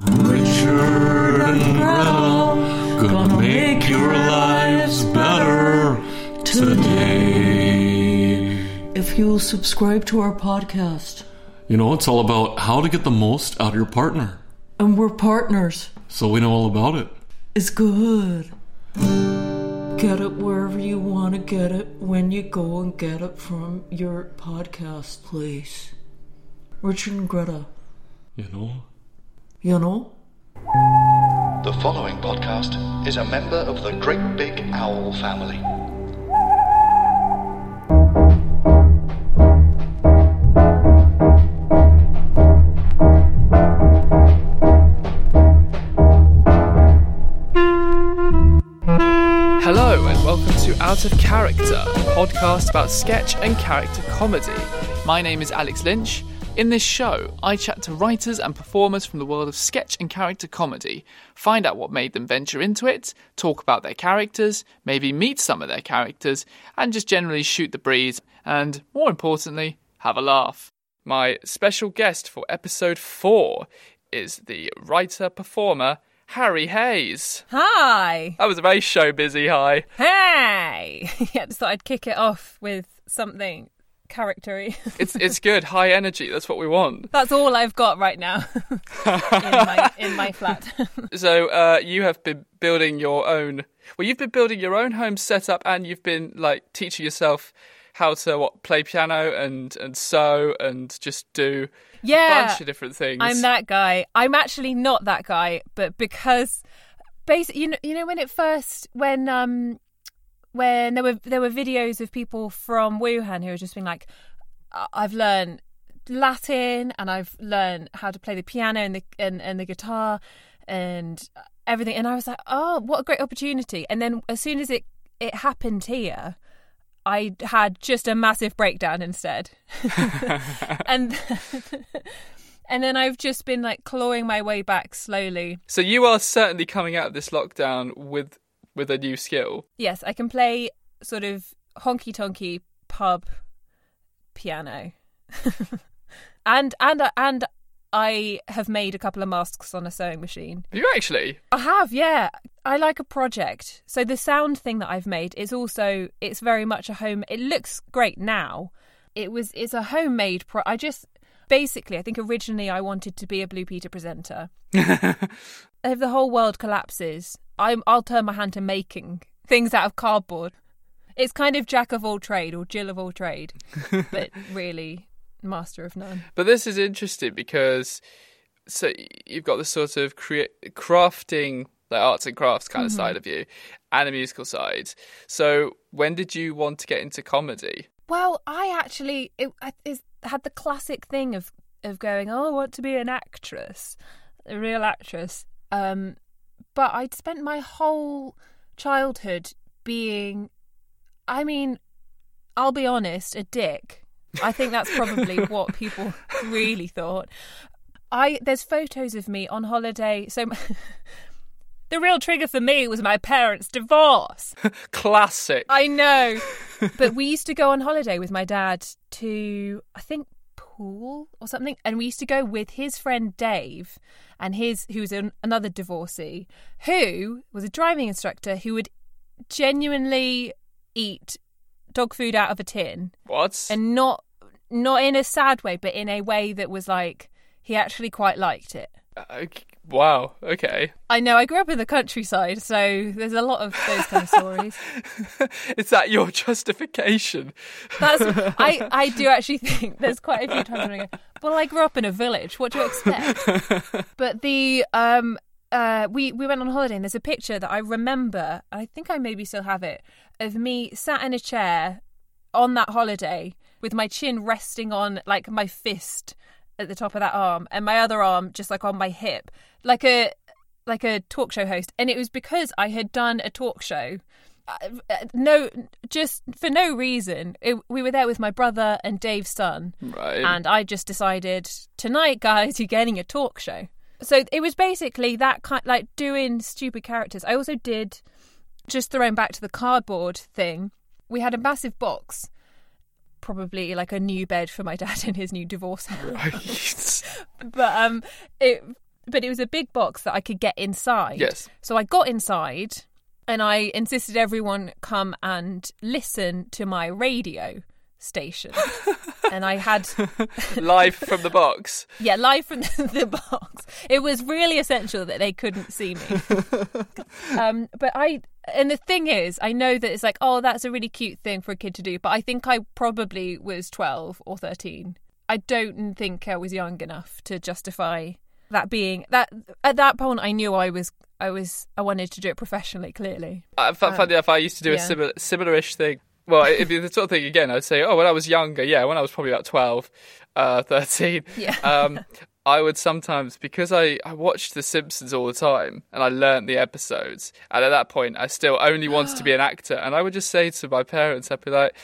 Richard and Greta gonna make your lives better today. If you'll subscribe to our podcast, You know, it's all about how to get the most out of your partner. and we're partners, So we know all about it. it's good. Get it wherever you want to get it when you go and get it from your podcast place. Richard and Greta, You know? You know? The following podcast is a member of the Great Big Owl family. Hello, and welcome to Out of Character, a podcast about sketch and character comedy. My name is Alex Lynch. In this show, I chat to writers and performers from the world of sketch and character comedy, find out what made them venture into it, talk about their characters, maybe meet some of their characters, and just generally shoot the breeze, and more importantly, have a laugh. My special guest for episode 4 is the writer performer Harry Hayes. Hi. That was a very show busy hi. Hey. yeah, just thought I'd kick it off with something charactery. It's it's good, high energy. That's what we want. That's all I've got right now in, my, in my flat. So uh, you have been building your own. Well, you've been building your own home setup, and you've been like teaching yourself how to what play piano and and sew and just do Yeah, a bunch of different things. I'm that guy. I'm actually not that guy, but because basically, you know, you know when it first when um when there were there were videos of people from Wuhan who were just being like, "I- I've learned Latin and I've learned how to play the piano and the and, and the guitar and everything, and I was like, oh, what a great opportunity! And then as soon as it it happened here. I had just a massive breakdown instead. and and then I've just been like clawing my way back slowly. So you are certainly coming out of this lockdown with with a new skill. Yes, I can play sort of honky tonky pub piano. and and and I have made a couple of masks on a sewing machine. You actually? I have, yeah. I like a project. So the sound thing that I've made is also it's very much a home. It looks great now. It was it's a homemade pro. I just basically I think originally I wanted to be a Blue Peter presenter. if the whole world collapses, I'm I'll turn my hand to making things out of cardboard. It's kind of jack of all trade or Jill of all trade, but really master of none. But this is interesting because so you've got this sort of crea- crafting, like arts and crafts kind of mm-hmm. side of you, and a musical side. So when did you want to get into comedy? Well, I actually it, I is, had the classic thing of of going, oh, I want to be an actress, a real actress. Um, but I'd spent my whole childhood being, I mean, I'll be honest, a dick. I think that's probably what people really thought. I there's photos of me on holiday. So the real trigger for me was my parents' divorce. Classic. I know. but we used to go on holiday with my dad to, I think, Pool or something. And we used to go with his friend Dave and his, who was an, another divorcee, who was a driving instructor who would genuinely eat dog food out of a tin What? and not not in a sad way but in a way that was like he actually quite liked it Okay. Wow. Okay. i know i grew up in the countryside so there's a lot of those kind of stories Is that your justification? That's I, I do actually think there's quite a few times when I go, well, I grew up in a village. What do you expect? but the um uh we we went on holiday and there's a picture that I remember. I think I maybe still have it of me sat in a chair on that holiday with my chin resting on like my fist at the top of that arm, and my other arm just like on my hip, like a like a talk show host. And it was because I had done a talk show. Uh, no, just for no reason. It, we were there with my brother and Dave's son, Right. and I just decided tonight, guys, you're getting a talk show. So it was basically that kind, like doing stupid characters. I also did, just throwing back to the cardboard thing. We had a massive box, probably like a new bed for my dad in his new divorce house. but um, it but it was a big box that I could get inside. Yes. So I got inside, and I insisted everyone come and listen to my radio station. and I had Live from the box. yeah, live from the box. It was really essential that they couldn't see me. um, but I, and the thing is, I know that it's like, oh, that's a really cute thing for a kid to do. But I think I probably was 12 or 13. I don't think I was young enough to justify that being that. At that point, I knew I was, I was, I wanted to do it professionally. Clearly, Uh, fu- funny enough, I used to do a yeah. similar, similar-ish thing. Well, it'd be the sort of thing again. I'd say, oh, when I was younger, yeah, when I was probably about 12, uh, 13. Yeah. Um, I would sometimes because I, I watched The Simpsons all the time and I learnt the episodes. And at that point, I still only wanted to be an actor. And I would just say to my parents, I'd be like,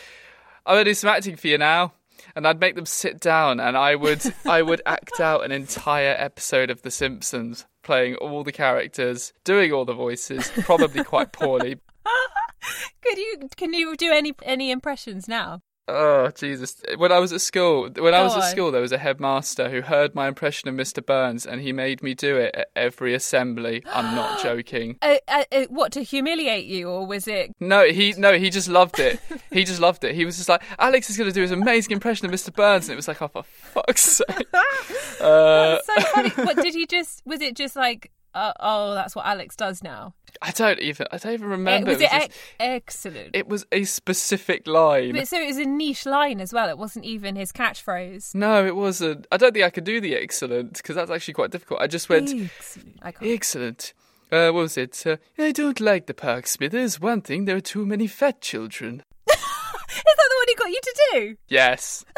I'm gonna do some acting for you now. And I'd make them sit down, and I would I would act out an entire episode of The Simpsons, playing all the characters, doing all the voices, probably quite poorly, could you can you do any any impressions now? Oh Jesus! When I was at school, when I Go was at on. school, there was a headmaster who heard my impression of Mr. Burns, and he made me do it at every assembly. I'm not joking. Uh, uh, uh, what to humiliate you, or was it? No, he no, he just loved it. He just loved it. He was just like, Alex is going to do his amazing impression of Mr. Burns, and it was like, oh for fuck's sake! Uh, so funny. What did he just? Was it just like, uh, oh, that's what Alex does now? I don't even, I don't even remember. was it, just- ex- excellent? it was a specific line. but so it was a niche line as well. It wasn't even his catchphrase. No, it wasn't. I don't think I could do the excellent because that's actually quite difficult. I just went. Excellent. I can't. Excellent. Uh, what was it? Uh, I don't like the park, Smithers. One thing, there are too many fat children. Is that the one he got you to do? Yes.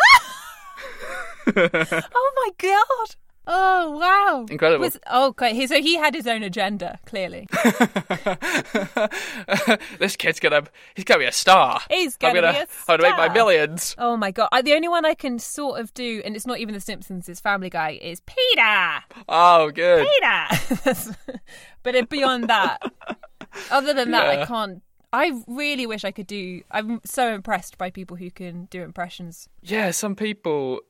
Oh my god! Oh wow! Incredible. Was, oh. He, so he had his own agenda. Clearly, this kid's gonna, he's gonna be a star. He's I'm gonna gonna, be a I'm gonna make my millions. Oh my god! I, the only one I can sort of do, and it's not even The Simpsons, it's Family Guy, is Peter. Oh, good. Peter. but beyond that, other than that, I can't. I really wish I could do. I'm so impressed by people who can do impressions. Yeah, some people,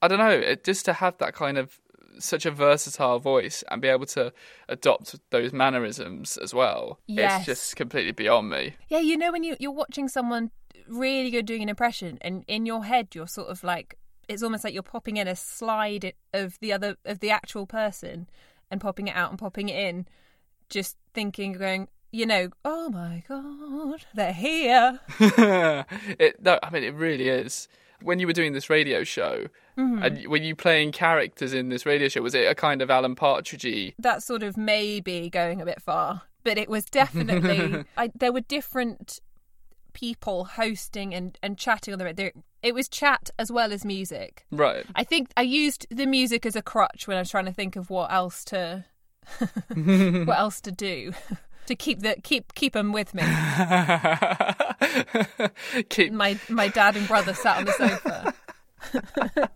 I don't know, it, just to have that kind of such a versatile voice and be able to adopt those mannerisms as well. Yes. It's just completely beyond me. Yeah, you know when you you're watching someone really good doing an impression, and in your head you're sort of like it's almost like you're popping in a slide of the other of the actual person and popping it out and popping it in, just thinking, going, you know, oh my god, they're here. it, no, I mean, it really is. When you were doing this radio show, Mm-hmm. and were you playing characters in this radio show? Was it a kind of Alan Partridgey? That sort of maybe going a bit far, but it was definitely. I, there were different people hosting and, and chatting on the radio. It was chat as well as music. Right. I think I used the music as a crutch when I was trying to think of what else to what else to do to keep the keep keep them with me. keep My my dad and brother sat on the sofa.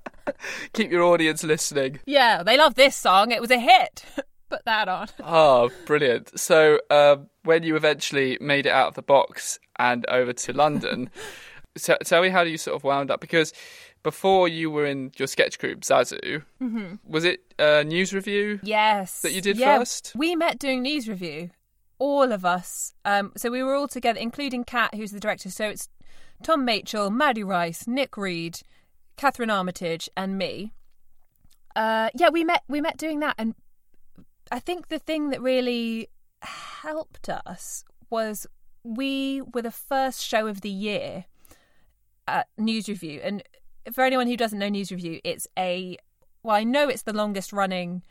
keep your audience listening. Yeah, they love this song. It was a hit. Put that on. Oh, brilliant! So, um, when you eventually made it out of the box and over to London, so, tell me how you sort of wound up because before you were in your sketch group Zazu, was it uh, NewsRevue? Yes. That you did yeah, first? We met doing NewsRevue. All of us. Um, so we were all together, including Kat, who's the director. So it's Tom Machel, Maddie Rice, Nick Reed, Catherine Armitage, and me. Uh, yeah, we met. We met doing that, and I think the thing that really helped us was we were the first show of the year at NewsRevue. And for anyone who doesn't know NewsRevue, it's a well, I know it's the longest running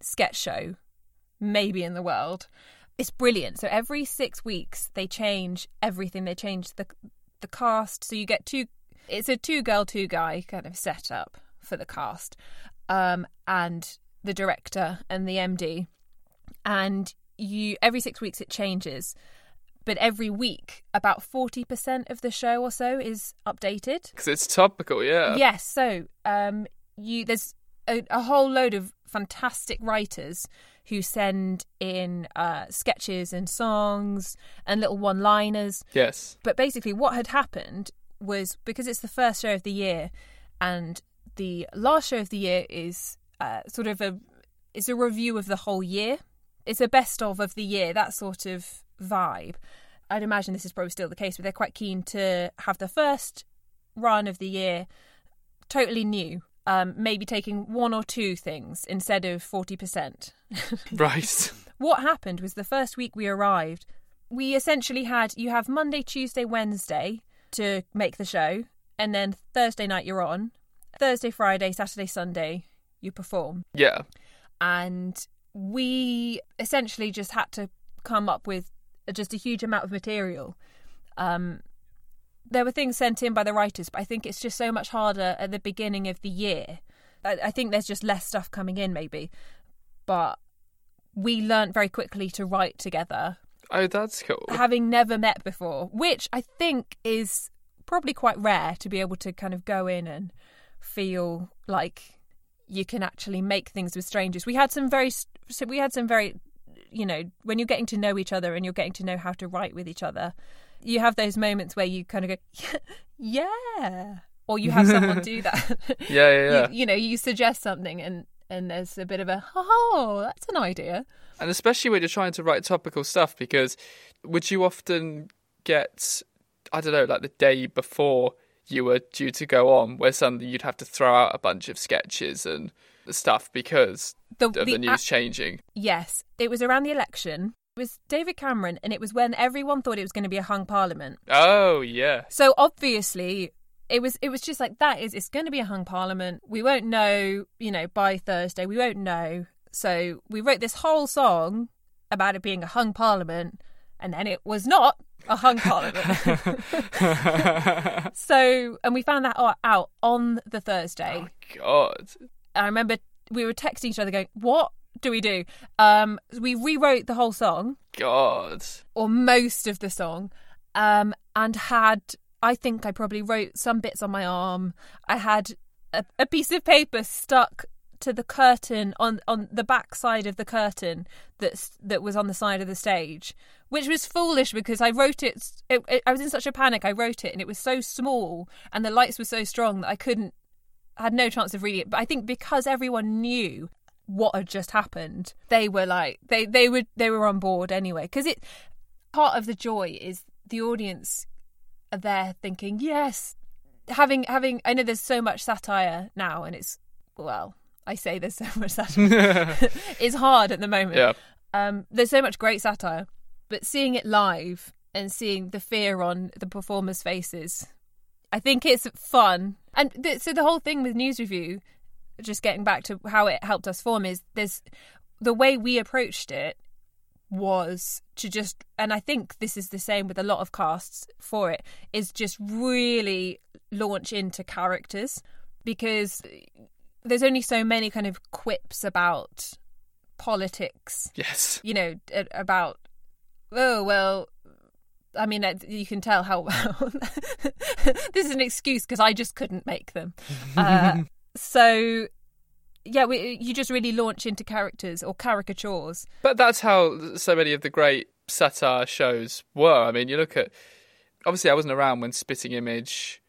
sketch show, maybe in the world. It's brilliant. So every six weeks they change everything. They change the the cast. So you get two. It's a two girl, two guy kind of setup for the cast. um, and the director and the MD, and you every six weeks it changes, but every week about forty percent of the show or so is updated. Because it's topical, yeah. Yes, so um, you there's a, a whole load of fantastic writers who send in uh, sketches and songs and little one-liners. Yes. But basically, what had happened was because it's the first show of the year, and the last show of the year is uh, sort of a it's a review of the whole year. It's a best of of the year, that sort of vibe. I'd imagine this is probably still the case, but they're quite keen to have the first run of the year totally new. Um, maybe taking one or two things instead of forty percent. Right. what happened was the first week we arrived, we essentially had you have Monday, Tuesday, Wednesday to make the show, and then Thursday night you're on. Thursday, Friday, Saturday, Sunday you perform. Yeah. And we essentially just had to come up with just a huge amount of material. Um, there were things sent in by the writers, but I think it's just so much harder at the beginning of the year. I, I think there's just less stuff coming in, maybe. But we learnt very quickly to write together, Oh, that's cool. having never met before, which I think is probably quite rare to be able to kind of go in and feel like you can actually make things with strangers. We had some very, so we had some very, you know, when you're getting to know each other and you're getting to know how to write with each other, you have those moments where you kind of go, yeah, or you have someone do that. Yeah, yeah, yeah. You, you know, you suggest something and and there's a bit of a oh, that's an idea. And especially when you're trying to write topical stuff, because would you often get, I don't know, like the day before you were due to go on, where suddenly you'd have to throw out a bunch of sketches and stuff because The- of the, the news a- changing? Yes, it was around the election. It was David Cameron, and it was when everyone thought it was going to be a hung parliament. Oh, yeah. So obviously, it was it was just like that. Is it's going to be a hung parliament? We won't know, you know, by Thursday. We won't know. So we wrote this whole song about it being a hung parliament, and then it was not a hung parliament. so, and we found that out on the Thursday. Oh, God. I remember we were texting each other, going, "What do we do?" Um, we rewrote the whole song God. or most of the song, um, and had I think I probably wrote some bits on my arm. I had a, a piece of paper stuck to the curtain on on the back side of the curtain that's that was on the side of the stage, which was foolish because I wrote it, it, it. I was in such a panic. I wrote it, and it was so small, and the lights were so strong that I couldn't. Had no chance of reading it. But I think because everyone knew what had just happened, they were like they they were they were on board anyway. Because it part of the joy is the audience are there thinking yes, having having. I know there's so much satire now, and it's well, I say there's so much satire. it's hard at the moment. Yeah. Um, there's so much great satire, but seeing it live and seeing the fear on the performers' faces, I think it's fun. And th- so the whole thing with NewsRevue, just getting back to how it helped us form, is there's the way we approached it was to just and I think this is the same with a lot of casts for it is just really launch into characters because there's only so many kind of quips about politics Yes. you know about oh well I mean, you can tell how well. this is an excuse because I just couldn't make them. Uh, so, yeah, we, you just really launch into characters or caricatures. But that's how so many of the great satire shows were. I mean, you look at. Obviously, I wasn't around when Spitting Image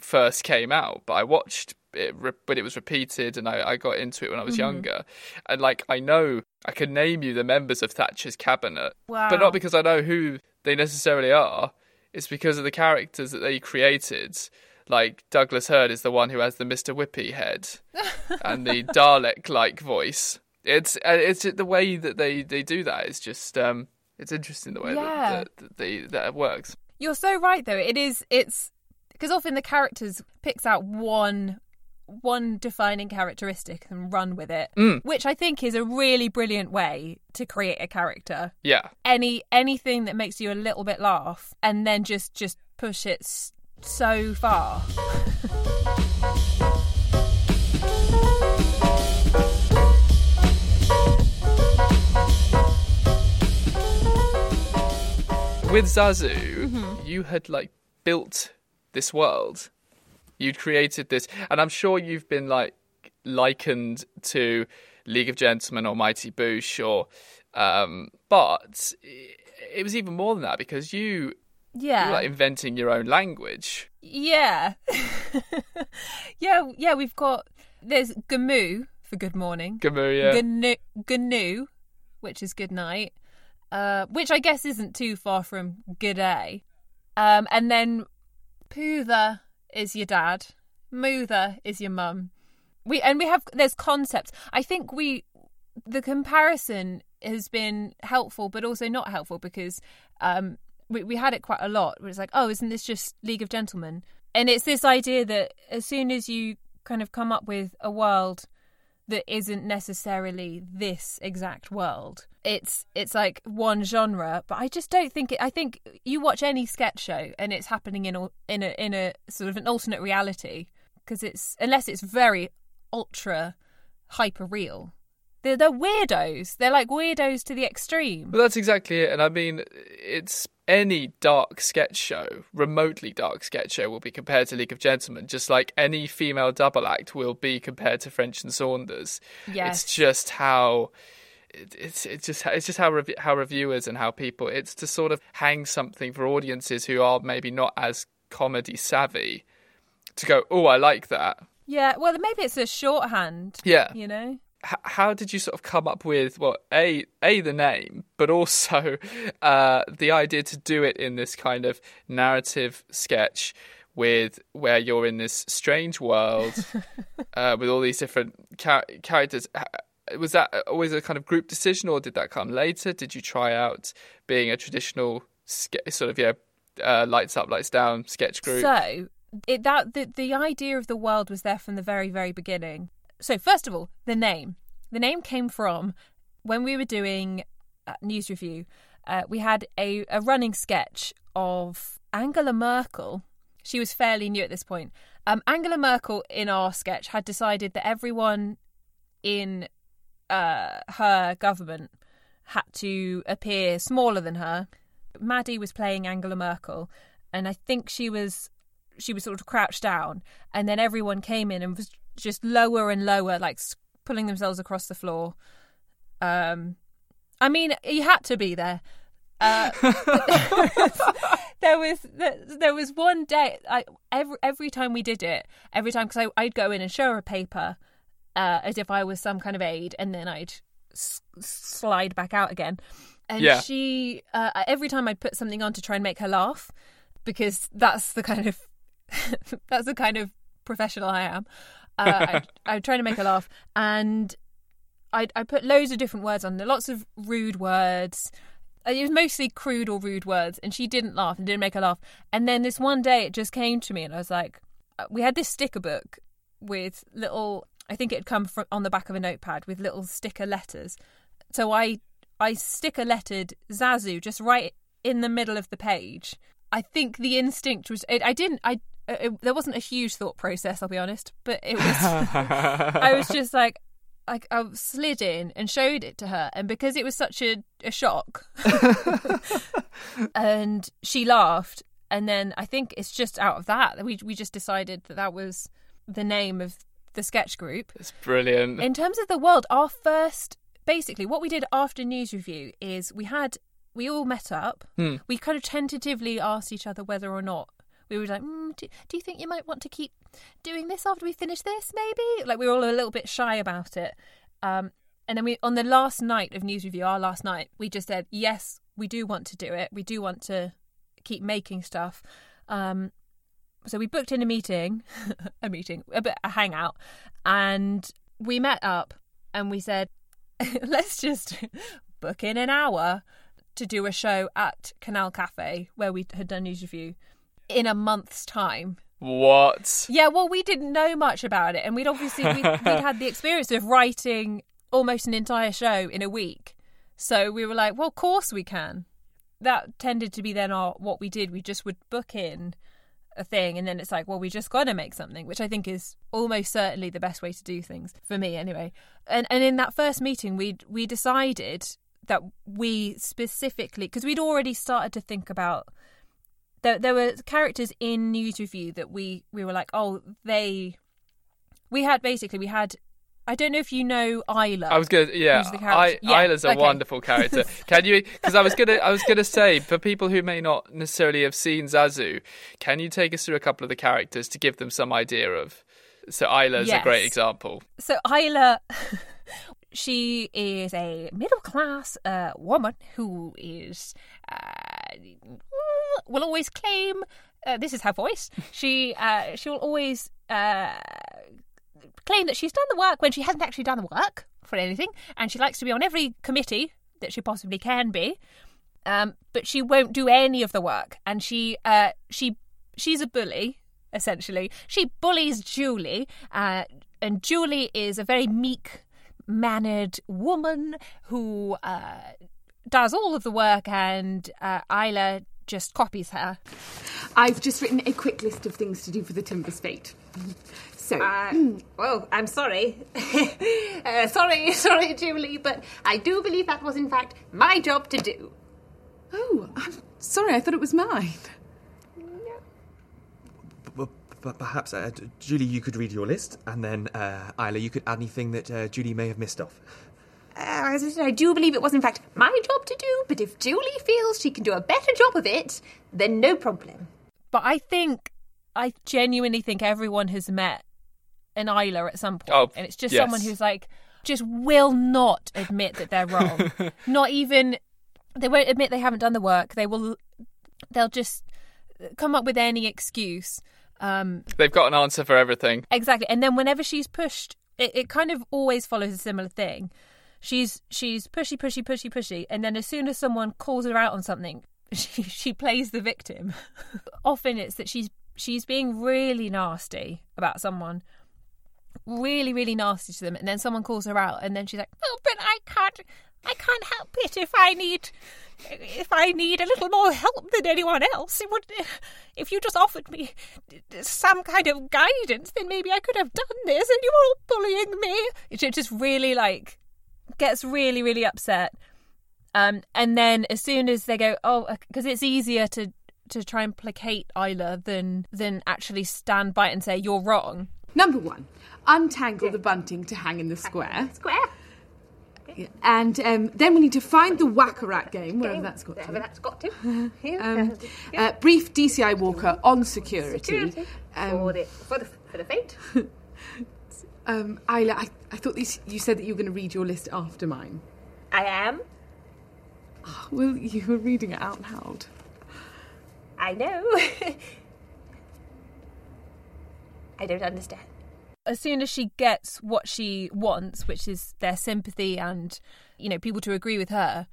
first came out, but I watched it re- when it was repeated and I, I got into it when I was mm-hmm. younger. And, like, I know I can name you the members of Thatcher's cabinet, but not because I know who they necessarily are. It's because of the characters that they created. Like Douglas Hurd is the one who has the Mr. Whippy head and the Dalek-like voice. It's it's the way that they, they do that is just um it's interesting the way Yeah. that, that, that they that it works. You're so right, though. It is. It's because often the characters picks out one one defining characteristic and run with it, which I think is a really brilliant way to create a character. Yeah, any anything that makes you a little bit laugh and then just just push it so far. With Zazu, mm-hmm. you had like built this world. You'd created this, and I'm sure you've been like likened to League of Gentlemen or Mighty Boosh or um, but it was even more than that because you yeah. like inventing your own language. Yeah. yeah, yeah, we've got there's Gamu for good morning. Gamu, yeah. Gnu, Gnu, which is good night. Uh, which I guess isn't too far from good day. Um, and then Poother is your dad. Moother is your mum. We and we have there's concepts. I think we the comparison has been helpful but also not helpful because um we, we had it quite a lot where it's like, oh, isn't this just League of Gentlemen? And it's this idea that as soon as you kind of come up with a world that isn't necessarily this exact world, it's it's like one genre. But I just don't think it. I think you watch any sketch show and it's happening in a, in a in a sort of an alternate reality because it's unless it's very ultra hyper real. They're, they're weirdos. They're like weirdos to the extreme. But that's exactly it. And I mean, it's any dark sketch show, remotely dark sketch show, will be compared to League of Gentlemen, just like any female double act will be compared to French and Saunders. Yes. It's just how. it- It's it's just it's just how rev- how reviewers and how people it's to sort of hang something for audiences who are maybe not as comedy savvy to go oh I like that Yeah, well, maybe it's a shorthand. Yeah. You know? How did you sort of come up with well a a the name but also uh the idea to do it in this kind of narrative sketch with where you're in this strange world uh with all these different char- characters was that always a kind of group decision or did that come later did you try out being a traditional ske- sort of yeah uh, lights up lights down sketch group So, it, that the, the idea of the world was there from the very, very beginning. So, first of all, the name. The name came from when we were doing uh, NewsRevue. Uh, we had a, a running sketch of Angela Merkel. She was fairly new at this point. Um, Angela Merkel in our sketch had decided that everyone in uh, her government had to appear smaller than her. Maddie was playing Angela Merkel, and I think she was she was sort of crouched down, and then everyone came in and was just lower and lower, like pulling themselves across the floor. Um, I mean, you had to be there. Uh, there was there was one day I every every time we did it every time because I'd go in and show her a paper uh, as if I was some kind of aide and then I'd s- slide back out again and Yeah. she uh, every time I'd put something on to try and make her laugh because that's the kind of that's the kind of professional I am uh, I'd, I'd to make her laugh and I I put loads of different words on there, lots of rude words. Uh, It was mostly crude or rude words, and she didn't laugh and didn't make her laugh. And then this one day, it just came to me, and I was like, uh, we had this sticker book with little. I think it had come from on the back of a notepad with little sticker letters. So I I sticker lettered Zazu just right in the middle of the page. I think the instinct was I didn't. I. It, there wasn't a huge thought process. I'll be honest, but it was. I was just like, like I slid in and showed it to her, and because it was such a, a shock, and she laughed, and then I think it's just out of that that we we just decided that that was the name of the sketch group. it's brilliant In terms of the world, our first basically what we did after NewsRevue is we had we all met up. Hmm. We kind of tentatively asked each other whether or not we were like, mm, do, do you think you might want to keep doing this after we finish this? Maybe like we were all a little bit shy about it. Um, and then we on the last night of NewsRevue, our last night, we just said yes, we do want to do it. We do want to keep making stuff. Um, so we booked in a meeting, a meeting, a bit a hangout, and we met up and we said, let's just book in an hour to do a show at Canal Cafe where we had done NewsRevue in a month's time. what Yeah, well, we didn't know much about it, and we'd obviously we'd, we'd had the experience of writing almost an entire show in a week. So we were like, well, of course we can. That tended to be then our what we did. We just would book in a thing, and then it's like, well, we just got to make something, which I think is almost certainly the best way to do things for me, anyway. And and in that first meeting, we we decided that we specifically because we'd already started to think about there there were characters in NewsRevue that we we were like oh they we had basically we had I don't know if you know Isla. I was gonna, yeah. Who's I? Yeah, Isla's a okay. wonderful character. Can you? Because I was gonna, I was gonna say for people who may not necessarily have seen Zazu, can you take us through a couple of the characters to give them some idea of? So Isla's a great example. So Isla, she is a middle class uh, woman who is uh, will always claim. Uh, this is her voice. She uh, she will always uh, claim that she's done the work when she hasn't actually done the work for anything, and she likes to be on every committee that she possibly can be. Um, but she won't do any of the work, and she uh, she she's a bully essentially. She bullies Julie, uh, and Julie is a very meek mannered woman who uh, does all of the work, and uh, Isla just copies her. I've just written a quick list of things to do for the Timbers fete. So, Uh, well, I'm sorry. uh, sorry, sorry, Julie, but I do believe that was, in fact, my job to do. oh, I'm sorry, I thought it was mine. But, but perhaps, uh, Julie, you could read your list, and then uh, Isla, you could add anything that uh, Julie may have missed off. Uh, as I said, I do believe it was, in fact, my job to do, but if Julie feels she can do a better job of it, then no problem. But I think, I genuinely think everyone has met an Isla at some point, Oh, and it's just yes. someone who's like just will not admit that they're wrong. not even they won't admit they haven't done the work. They will. They'll just come up with any excuse. Um, They've got an answer for everything. Exactly. And then whenever she's pushed, it, it kind of always follows a similar thing. She's she's pushy, pushy, pushy, pushy, and then as soon as someone calls her out on something, she she plays the victim. Often it's that she's she's being really nasty about someone, really, really nasty to them, and then someone calls her out, and then she's like, "Oh, but I can't, I can't help it if I need." If I need a little more help than anyone else, it would. If you just offered me some kind of guidance, then maybe I could have done this. And you're all bullying me. It ju- just really like gets really, really upset. Um, and then as soon as they go, oh, because it's easier to to try and placate Isla than than actually stand by it and say you're wrong. Number one, untangle the bunting to hang in the square. Square. And um, then we need to find the whack-a-rat game, wherever that's got Wherever to. that's got to. Here. Um, uh, brief DCI Walker on security. Security. Um, for, the, for, the, for the fete. um, Isla, I, I thought this, you said that you were going to read your list after mine. I am. Well, you were reading it out loud. I know. I don't understand. as soon as she gets what she wants, which is their sympathy and you know people to agree with her,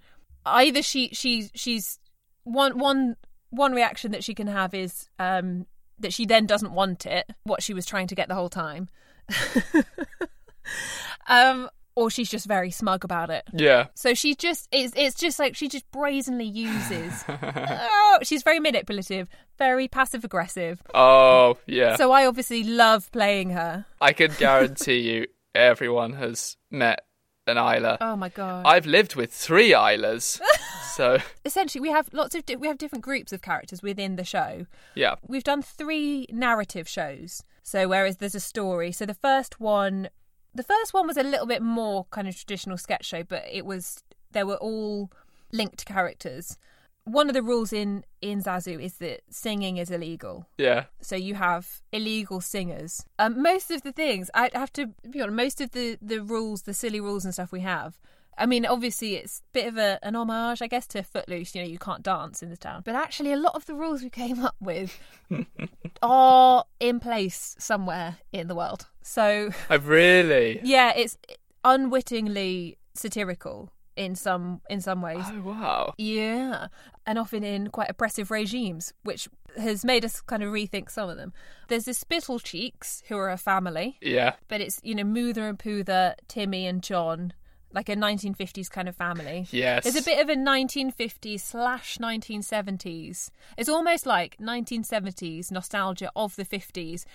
either she she she's one one one reaction that she can have is um, that she then doesn't want it, what she was trying to get the whole time, um, or she's just very smug about it. Yeah. So she just it's it's just like she just brazenly uses. oh, she's very manipulative, very passive aggressive. Oh, yeah. So I obviously love playing her. I can guarantee you everyone has met an Isla. Oh my god! I've lived with three Islas. so, Essentially, we have lots of di- we have different groups of characters within the show. yeah. We've done three narrative shows. So whereas there's a story, so the first one, the first one was a little bit more kind of traditional sketch show, but it was there were all linked characters. One of the rules in in Zazu is that singing is illegal. Yeah. so you have illegal singers. Um, most of the things I have to be honest. Most of the the rules, the silly rules and stuff we have. I mean, obviously, it's a bit of a, an homage, I guess, to Footloose. You know, you can't dance in this town. But actually, a lot of the rules we came up with are in place somewhere in the world. So, I really. yeah, it's unwittingly satirical in some in some ways. Oh, wow. Yeah, and often in quite oppressive regimes, which has made us kind of rethink some of them. There's the Spittle Cheeks, who are a family, Yeah. but it's you know Moother and Poother, Timmy and John, like a 1950s kind of family. Yes. There's a bit of a 1950s slash 1970s. It's almost like 1970s nostalgia of the 50s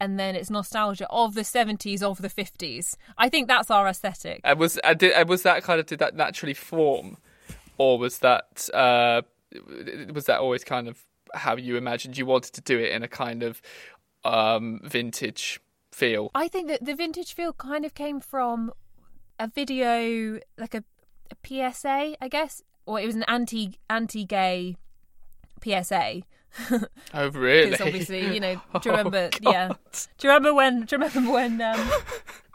and then it's nostalgia of the 70s of the 50s. I think that's our aesthetic. And was uh, did, uh, was that kind of did that naturally form, or was that uh, was that always kind of how you imagined you wanted to do it in a kind of um, vintage feel? I think that the vintage feel kind of came from a video, like a, a PSA, I guess, or it was an anti anti gay PSA. Oh really? Because obviously, you know, do you Oh, remember? God. yeah, do you remember when? Do you remember when? Um,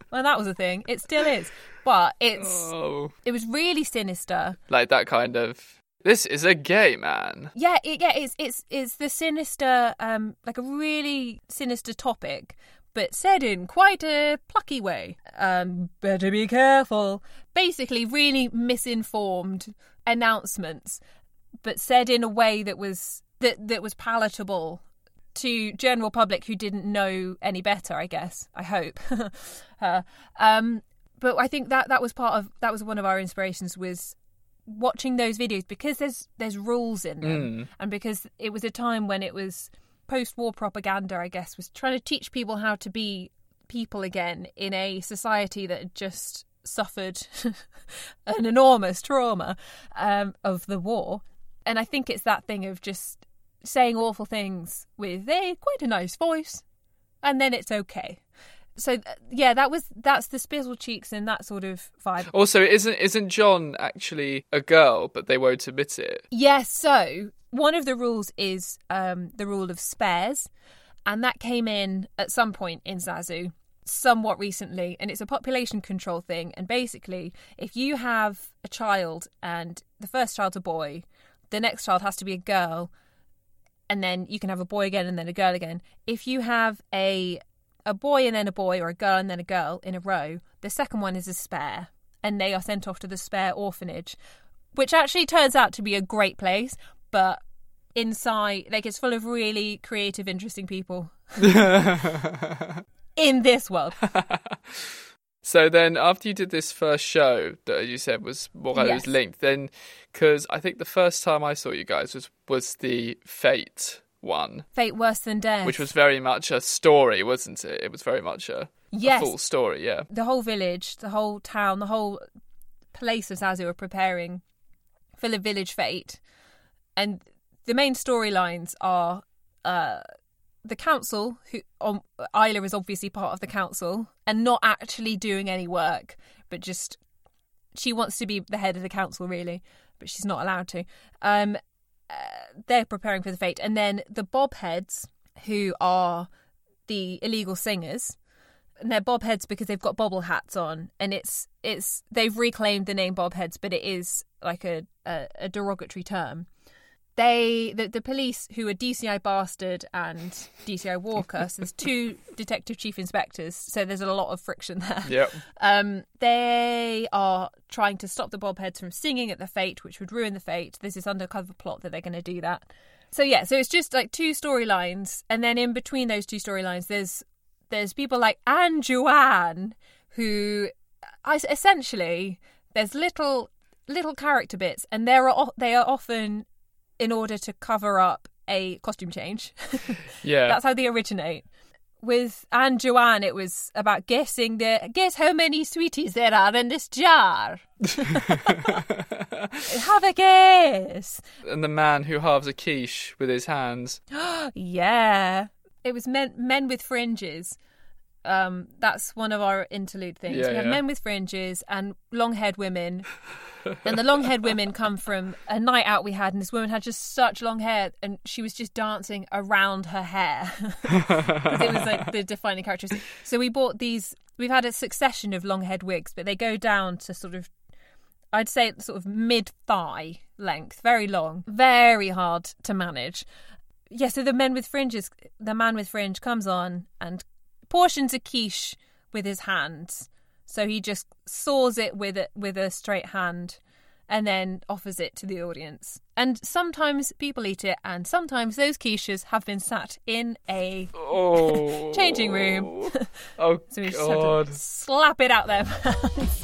when that was a thing? It still is, but it's Oh, it was really sinister. like that kind of. This is a gay man. Yeah, it, yeah, it's it's it's the sinister, um, like a really sinister topic, but said in quite a plucky way. Um, better be careful. Basically, really misinformed announcements, but said in a way that was that that was palatable to general public who didn't know any better. I guess. I hope. uh, um, but I think that that was part of that was one of our inspirations was watching those videos because there's there's rules in them Mm. and because it was a time when it was post-war propaganda i guess was trying to teach people how to be people again in a society that had just suffered an enormous trauma um, of the war. And i think it's that thing of just saying awful things with a quite a nice voice and then it's okay so yeah that was that's the spizzle cheeks and that sort of vibe Also, isn't isn't John actually a girl, but they won't admit it? Yes, so one of the rules is um, the rule of spares, and that came in at some point in Zazu somewhat recently, and it's a population control thing. And basically, if you have a child and the first child's a boy, the next child has to be a girl, and then you can have a boy again and then a girl again. If you have a a boy and then a boy or a girl and then a girl in a row, the second one is a spare, and they are sent off to the spare orphanage, which actually turns out to be a great place, but inside like it's full of really creative, interesting people in this world. So then, after you did this first show that you said was more like was Yes. linked, then because I think the first time I saw you guys was was the Fate one, Fate worse than death. which was very much a story, wasn't it? It was very much a, a full story. Yeah. the whole village, the whole town, the whole place of Zazu are preparing for the village fete. And the main storylines are uh, the council, who um, Isla is obviously part of the council and not actually doing any work, but just she wants to be the head of the council, really, but she's not allowed to. Um, uh, they're preparing for the fete, and then the bobheads, who are the illegal singers, and they're bobheads because they've got bobble hats on, and it's it's they've reclaimed the name bobheads, but it is like a a, a derogatory term. They the, the police who are DCI Bastard and DCI Walker, so there's two detective chief inspectors, so there's a lot of friction there. Yep. Um, they are trying to stop the bobheads from singing at the fete, which would ruin the fete. There's this undercover plot that they're going to do that. So yeah, so it's just like two storylines, and then in between those two storylines, there's there's people like Anne Joanne, who essentially there's little little character bits, and there are they are often in order to cover up a costume change. Yeah. That's how they originate. With Anne Joanne, it was about guessing the guess how many sweeties there are in this jar. Have a guess. and the man who halves a quiche with his hands. yeah, it was men men with fringes. Um, that's one of our interlude things. Yeah, we have yeah. men with fringes and long-haired women. and the long-haired women come from a night out we had, and this woman had just such long hair, and she was just dancing around her hair. it was like the defining characteristic. So we bought these. We've had a succession of long-haired wigs, but they go down to sort of, I'd say, sort of mid-thigh length, very long, very hard to manage. Yeah, so the men with fringes, the man with fringe comes on and portions a quiche with his hands. So he just saws it with a, with a straight hand and then offers it to the audience. And sometimes people eat it, and sometimes those quiches have been sat in a Oh. changing room. Oh so we just God. have to slap it out their hands.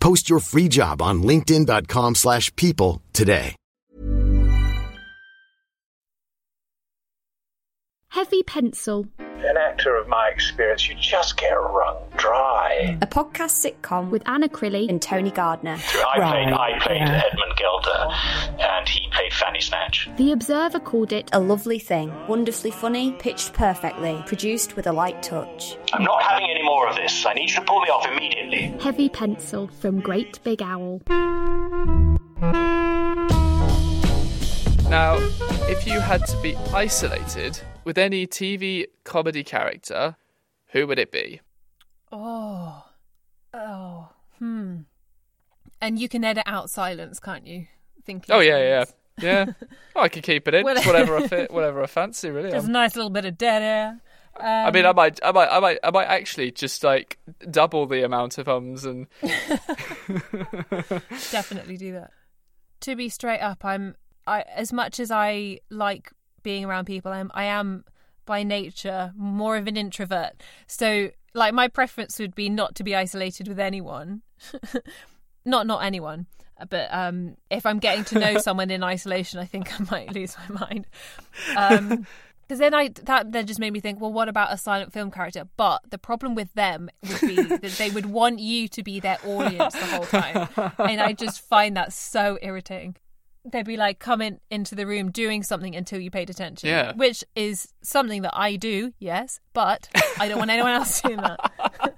Post your free job on linkedin.com/people slash people today. Heavy pencil. An actor of my experience, you just get wrung dry. A podcast sitcom with Anna Crilly and Tony Gardner. I played, I played Edmund Gilder, and he played Fanny Snatch. The Observer called it a lovely thing, wonderfully funny, pitched perfectly, produced with a light touch. I'm not having any more of this. I need you to pull me off immediately. Heavy pencil from Great Big Owl. Now, if you had to be isolated with any TV comedy character, who would it be? Oh. Oh. Hmm. And you can edit out silence, can't you? Thinking. Oh yeah, yeah, yeah. oh, I could keep it in. Whatever I fit, whatever I fancy, really. There's a Um, nice little bit of dead air. I mean, I might, I might, I might, I might actually just like double the amount of ums and definitely do that. To be straight up, I'm I as much as I like being around people, I'm I am by nature more of an introvert. So like my preference would be not to be isolated with anyone. not not anyone. But um if I'm getting to know someone in isolation, I think I might lose my mind. Um because then I that then just made me think, well, what about a silent film character? But the problem with them would be that they would want you to be their audience the whole time, and I just find that so irritating. They'd be like coming into the room doing something until you paid attention, Yeah. which is something that I do, yes, but I don't want anyone else doing that.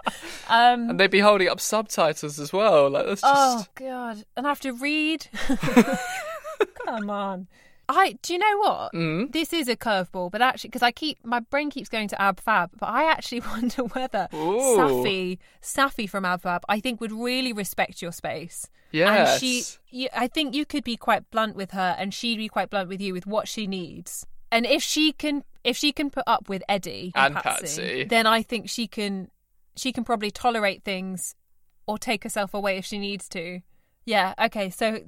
um, and they'd be holding up subtitles as well. Like that's just Oh God! And I have to read. Come on. I do you know what? Mm. This is a curveball, but actually, because I keep my brain keeps going to Ab Fab, but I actually wonder whether Ooh. Saffy, Saffy from Ab Fab, I think would really respect your space. Yes. and she, you, I think you could be quite blunt with her, and she'd be quite blunt with you with what she needs. And if she can, if she can put up with Eddie And Patsy, Patsy. then I think she can, she can probably tolerate things or take herself away if she needs to. Yeah. Okay. So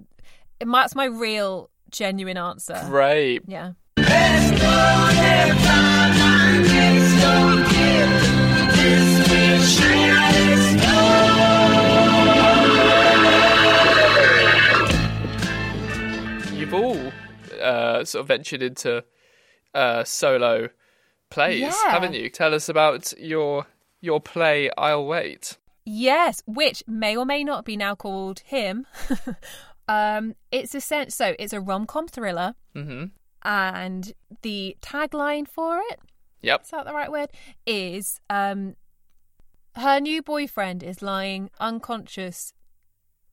that's my real genuine answer. great. Yeah. You've all uh, sort of ventured into uh, solo plays, Yeah. haven't you? Tell us about your your play. I'll wait. Yes, which may or may not be now called him. um, it's a sense. So it's a rom com thriller, hmm and the tagline for it Yep. is that the right word? Is um, her new boyfriend is lying unconscious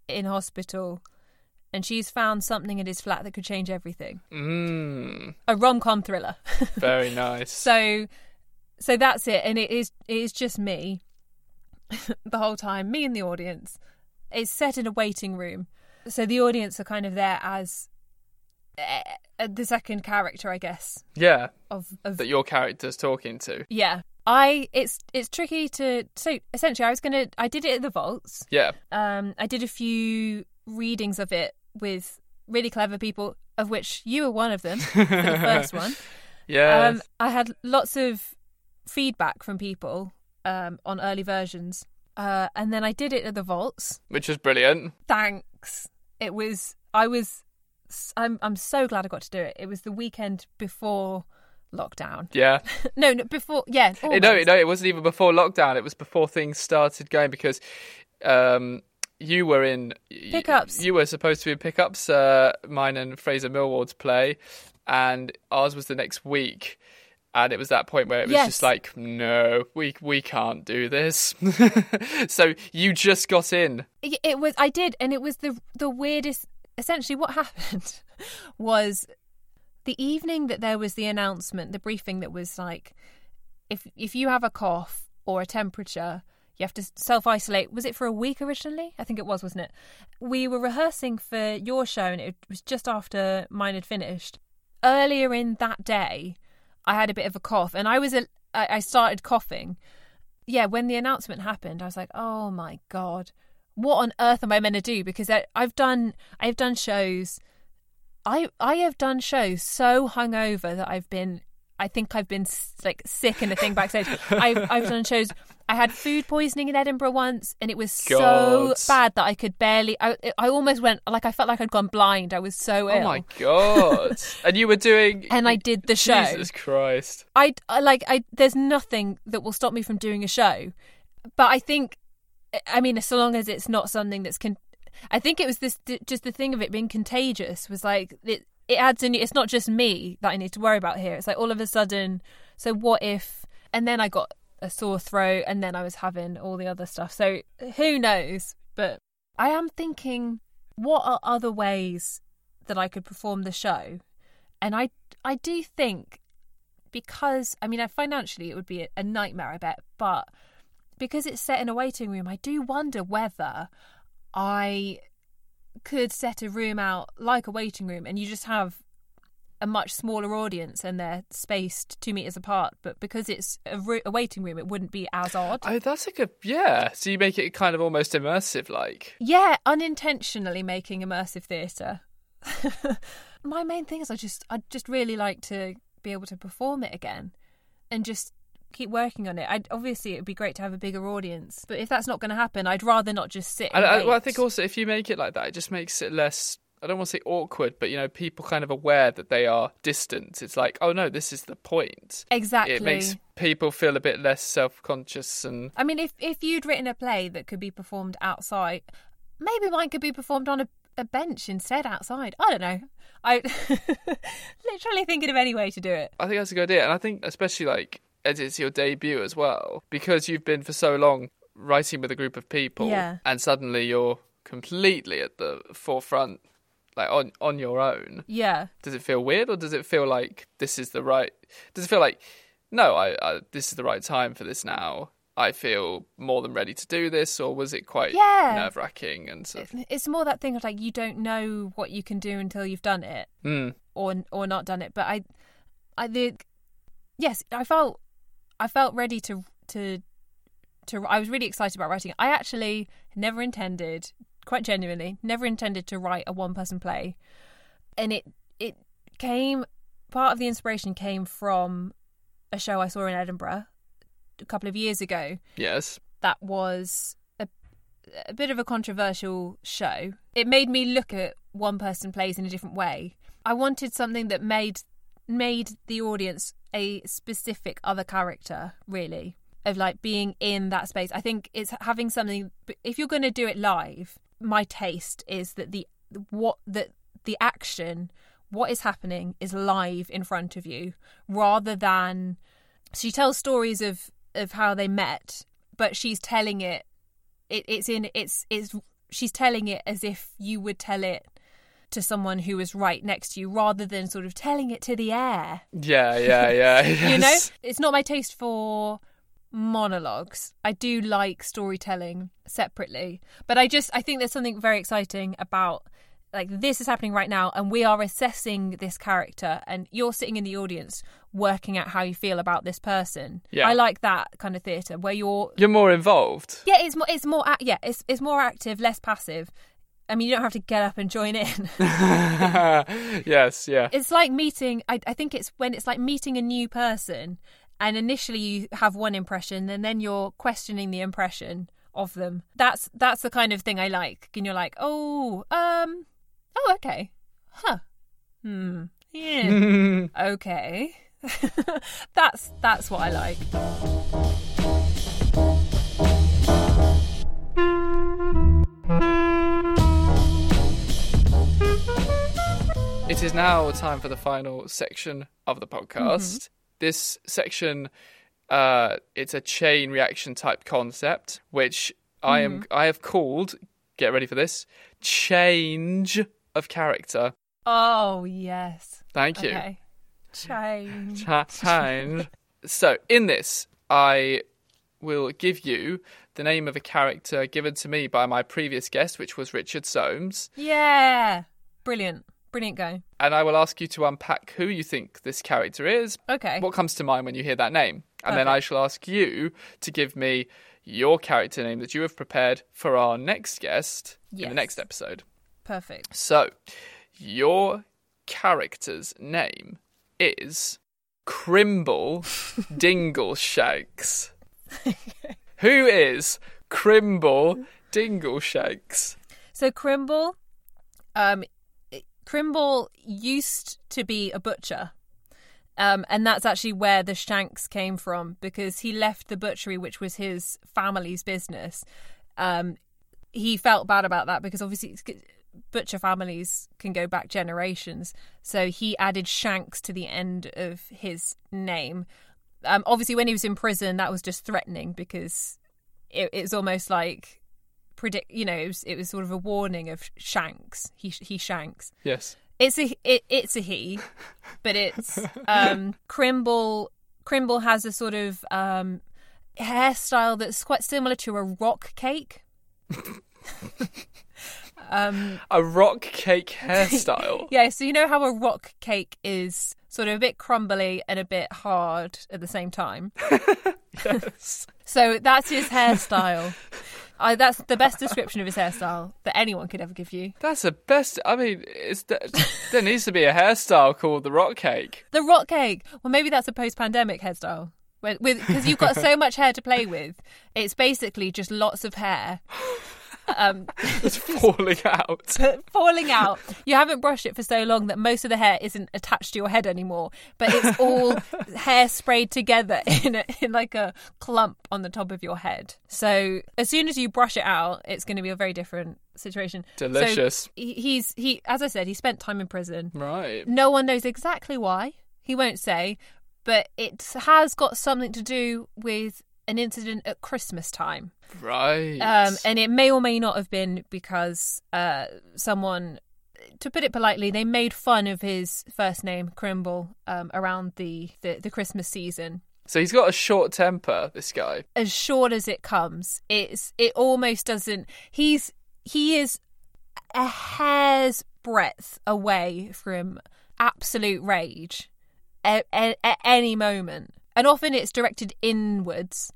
in hospital, and she's found something in his flat that could change everything. Mm, A rom com thriller. very nice. So, so that's it, and it is it is just me the whole time, me and the audience. It's set in a waiting room, so the audience are kind of there as uh, the second character, I guess. yeah, Of, of that your character's talking to. yeah, I it's it's tricky to so essentially I was gonna I did it at the vaults. Yeah. Um, I did a few readings of it with really clever people, of which you were one of them the first one. Yeah. Um, I had lots of feedback from people um, on early versions. Uh, and then I did it at the vaults. Which was brilliant. Thank relax. It was. I was. I'm. I'm so glad I got to do it. It was the weekend before lockdown. Yeah. no, no, before. Yeah. Eh, No, no, it wasn't even before lockdown. It was before things started going because um, you were in Pickups. You were supposed to be in pickups. Uh, mine and Fraser Millward's play, and ours was the next week. And it was that point where it was Yes. just like, no, we we can't do this. so you just got in. It it was. I did, and it was the the weirdest. Essentially, what happened was the evening that there was the announcement, the briefing that was like, if if you have a cough or a temperature, you have to self isolate. Was it for a week originally? I think it was, wasn't it? We were rehearsing for your show, and it was just after mine had finished. Earlier in that day, I had a bit of a cough, and I was a, I started coughing. Yeah, when the announcement happened, I was like, "Oh my god, what on earth am I meant to do?" Because I, I've done I've done shows. I I have done shows so hungover that I've been. I think I've been like sick in the thing backstage. I've I've done shows. I had food poisoning in Edinburgh once, and it was so bad that I could barely. I I almost went like I felt like I'd gone blind. I was so oh ill. Oh my god! and you were doing. And I did the show. Jesus Christ! I, I like I there's nothing that will stop me from doing a show, but I think I mean so long as it's not something that's con- I think it was this just the thing of it being contagious was like it it adds in it's not just me that I need to worry about here. It's like all of a sudden so what if and then I got a sore throat and then I was having all the other stuff. So who knows, but I am thinking what are other ways that I could perform the show? And I I do think because I mean, financially it would be a, nightmare, I bet, but because it's set in a waiting room, I do wonder whether I could set a room out like a waiting room, and you just have a much smaller audience and they're spaced two meters apart. But because it's a, ro- a waiting room, it wouldn't be as odd. Oh, that's a good. Yeah. So you make it kind of almost immersive, like. Yeah, unintentionally making immersive theatre. My main thing is I just I just really like to be able to perform it again and just keep working on it. I obviously it would be great to have a bigger audience, but if that's not going to happen, I'd rather not just sit. And And I, well, I think also if you make it like that, it just makes it less. I don't want to say awkward, but you know, people kind of aware that they are distant. It's like, oh no, this is the point. Exactly. It makes people feel a bit less self-conscious and I mean, if if you'd written a play that could be performed outside, maybe mine could be performed on a, a bench instead outside. I don't know. I literally thinking of any way to do it. I think that's a good idea. And I think especially like as it's your debut as well, because you've been for so long writing with a group of people, Yeah. and suddenly you're completely at the forefront, like on on your own. Yeah. Does it feel weird, or does it feel like this is the right? Does it feel like no, I, I this is the right time for this now? I feel more than ready to do this, or was it quite Yeah. nerve wracking and stuff? It's more that thing of like you don't know what you can do until you've done it. Mm. or or not done it. But I, I think, yes, I felt, I felt ready to to to. I was really excited about writing. I actually never intended, quite genuinely, never intended to write a one person play, and it it came. Part of the inspiration came from a show I saw in Edinburgh a couple of years ago Yes. that was a, a bit of a controversial show. It made me look at one person plays in a different way. I wanted something that made made the audience a specific other character, really, of like being in that space. I think it's having something. If you're going to do it live, my taste is that the what that the action, what is happening, is live in front of you, rather than she tells stories of of how they met, but she's telling it. It, it's in it's it's she's telling it as if you would tell it to someone who was right next to you, rather than sort of telling it to the air. Yeah, yeah, yeah. You know, it's not my taste for monologues. I do like storytelling separately, but I just I think there's something very exciting about like this is happening right now and we are assessing this character and you're sitting in the audience working out how you feel about this person. Yeah. I like that kind of theatre where you're You're more involved. yeah, it's more it's more yeah, it's it's more active, less passive. I mean, you don't have to get up and join in. yes, yeah. it's like meeting I, I think it's when it's like meeting a new person and initially you have one impression and then you're questioning the impression of them. That's that's the kind of thing I like. And you're like, oh, um, oh, okay, huh, hmm, yeah, okay. that's that's what I like. It is now time for the final section of the podcast. This section, uh, it's a chain reaction type concept, which I am I have called. Get ready for this. Change of character. Oh yes. Thank you. Okay. Change. Cha- change. so in this, I will give you the name of a character given to me by my previous guest, which was Richard Soames, Yeah. Brilliant. Brilliant go. and I will ask you to unpack who you think this character is. Okay. What comes to mind when you hear that name? And then I shall ask you to give me your character name that you have prepared for our next guest in the next episode. Perfect. So, your character's name is Crimble Dingleshanks. Who is Crimble Dingleshanks? So Crimble, um, Crimble used to be a butcher. Um, and that's actually where the Shanks came from because he left the butchery, which was his family's business. Um, he felt bad about that because obviously butcher families can go back generations. So he added Shanks to the end of his name. Um, obviously, when he was in prison, that was just threatening because it, it's almost like predict. You know, it was, it was sort of a warning of Shanks. He he Shanks. Yes. It's a it, it's a he, but it's um Crimble. Crimble has a sort of um hairstyle that's quite similar to a rock cake. um A rock cake hairstyle. yeah, so you know how a rock cake is sort of a bit crumbly and a bit hard at the same time. yes. So that's his hairstyle. I, that's the best description of his hairstyle that anyone could ever give you. That's the best. I mean, it's, there needs to be a hairstyle called the rock cake. The rock cake. Well, maybe that's a post-pandemic hairstyle. With because you've got so much hair to play with, it's basically just lots of hair. Um, It's falling out. falling out. You haven't brushed it for so long that most of the hair isn't attached to your head anymore, but it's all hair sprayed together in a, in like a clump on the top of your head. So as soon as you brush it out, it's going to be a very different situation. Delicious. he- he's he, as I said, he spent time in prison. Right. No one knows exactly why. He won't say, but it has got something to do with an incident at Christmas time. Right. Um, and it may or may not have been because uh, someone, to put it politely, they made fun of his first name, Crimble, um, around the, the, the Christmas season. so he's got a short temper, this guy. As short as it comes, it's it almost doesn't. He's he is a hair's breadth away from absolute rage at, at, at any moment, and often it's directed inwards.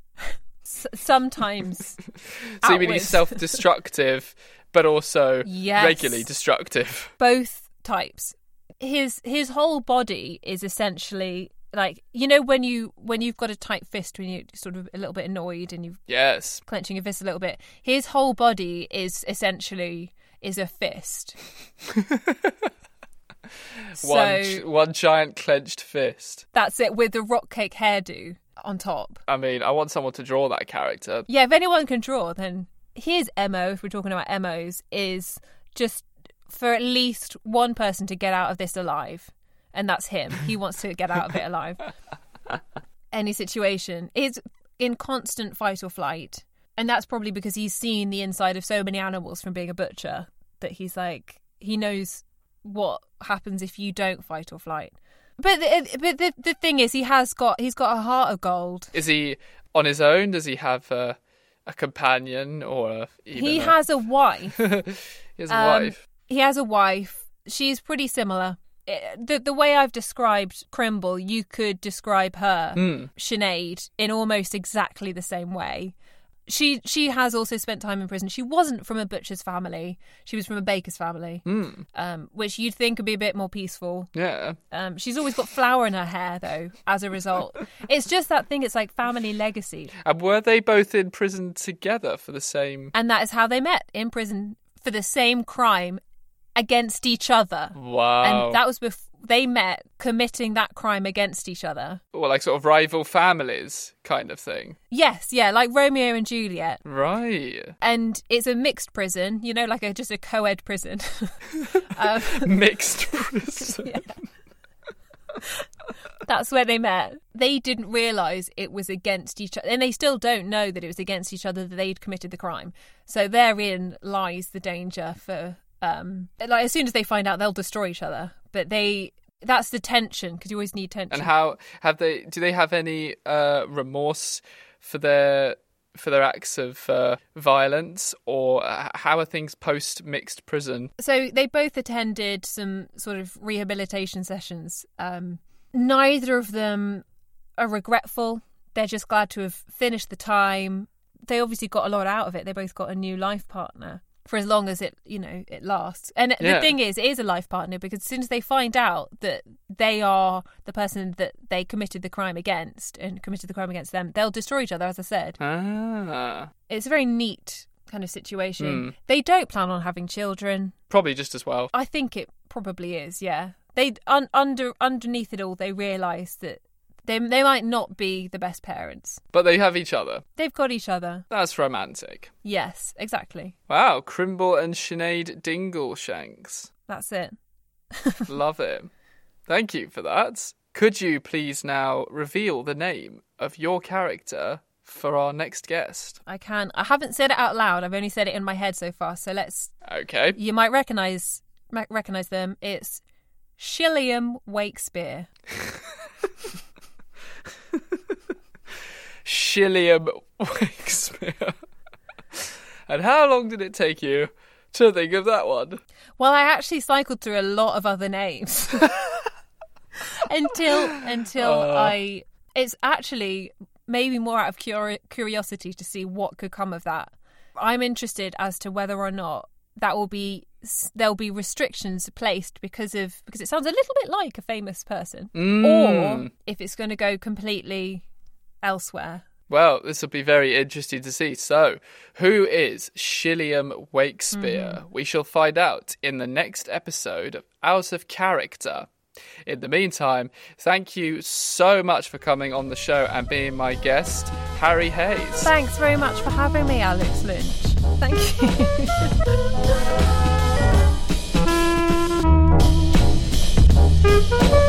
S- Sometimes So you mean he's self-destructive, but also Yes. regularly destructive. both types his his whole body is essentially like you know when you when you've got a tight fist when you're sort of a little bit annoyed and you're Yes. clenching your fist a little bit his whole body is essentially is a fist One one giant clenched fist. that's it with the rock cake hairdo on top. I mean, I want someone to draw that character. yeah if anyone can draw then his mo if we're talking about mos is just for at least one person to get out of this alive. And that's him. He wants to get out of it alive. Any situation is in constant fight or flight. And that's probably because he's seen the inside of so many animals from being a butcher that he's like he knows what happens if you don't fight or flight but the, but the, the thing is he has got he's got a heart of gold Is he on his own? Does he have a, a companion or a, even he a- has a wife he has a Um, wife? He has a wife. She's pretty similar. Eh, The the way I've described Crimble, you could describe her, Hmm. Sinead, in almost exactly the same way. She she has also spent time in prison. She wasn't from a butcher's family. She was from a baker's family, Mm. um, which you'd think would be a bit more peaceful. Yeah. Um, she's always got flour in her hair, though. As a result, it's just that thing. It's like family legacy, And were they both in prison together for the same? and that is how they met in prison for the same crime against each other. Wow. And that was before they met committing that crime against each other. Well, like sort of rival families kind of thing. Yes, yeah, like Romeo and Juliet. Right. And it's a mixed prison, you know, like a just a co-ed prison. um, Mixed prison. That's where they met. They didn't realise it was against each other, and they still don't know that it was against each other that they'd committed the crime. So therein lies the danger for, um, like as soon as they find out, they'll destroy each other. But they, that's the tension because you always need tension. And how have they? Do they have any uh, remorse for their for their acts of uh, violence, or how are things post mixed prison? So they both attended some sort of rehabilitation sessions. Um, neither of them are regretful. They're just glad to have finished the time. They obviously got a lot out of it. They both got a new life partner for as long as it, you know, it lasts. And Yeah. the thing is, it is a life partner because as soon as they find out that they are the person that they committed the crime against and committed the crime against them, they'll destroy each other. As I said, Ah, it's a very neat kind of situation. Hmm. They don't plan on having children. probably just as well. I think it probably is. Yeah, they un, under underneath it all, they realise that they they might not be the best parents. But they have each other. They've got each other. That's romantic. Yes, exactly. Wow, Crimble and Sinead Dingleshanks. That's it. Love it. Thank you for that. Could you please now reveal the name of your character for our next guest? I can. I haven't said it out loud. I've only said it in my head so far. So let's. Okay. You might recognise recognise them. It's Shilliam Wakespeare. Shilliam Wakespeare. and how long did it take you to think of that one? Well, I actually cycled through a lot of other names until until Uh. I. It's actually maybe more out of curi- curiosity to see what could come of that. I'm interested as to whether or not that will be there'll be restrictions placed because of because it sounds a little bit like a famous person, Mm. or if it's going to go completely elsewhere. Well, this will be very interesting to see. So, who is Shilliam Wakespeare? Hmm. We shall find out in the next episode of Out of Character. In the meantime, thank you so much for coming on the show and being my guest, Harry Hayes. Thanks very much for having me, Alex Lynch. Thank you.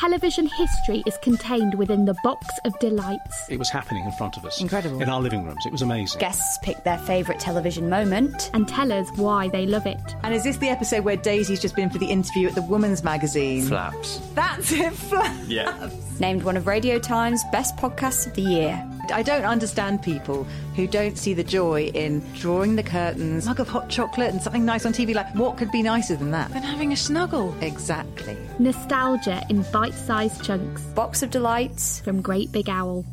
television history is contained within the box of delights. It was happening in front of us. Incredible. In our living rooms. It was amazing. Guests pick their favourite television moment and tell us why they love it. And is this the episode where Daisy's just been for the interview at the Woman's Magazine? Flaps. That's it, Flaps. Yeah. Named one of Radio Time's best podcasts of the year. I don't understand people who don't see the joy in drawing the curtains, mug of hot chocolate, and something nice on TV. Like, what could be nicer than that? Than having a snuggle. Exactly. Nostalgia in bite sized chunks. Box of delights from Great Big Owl.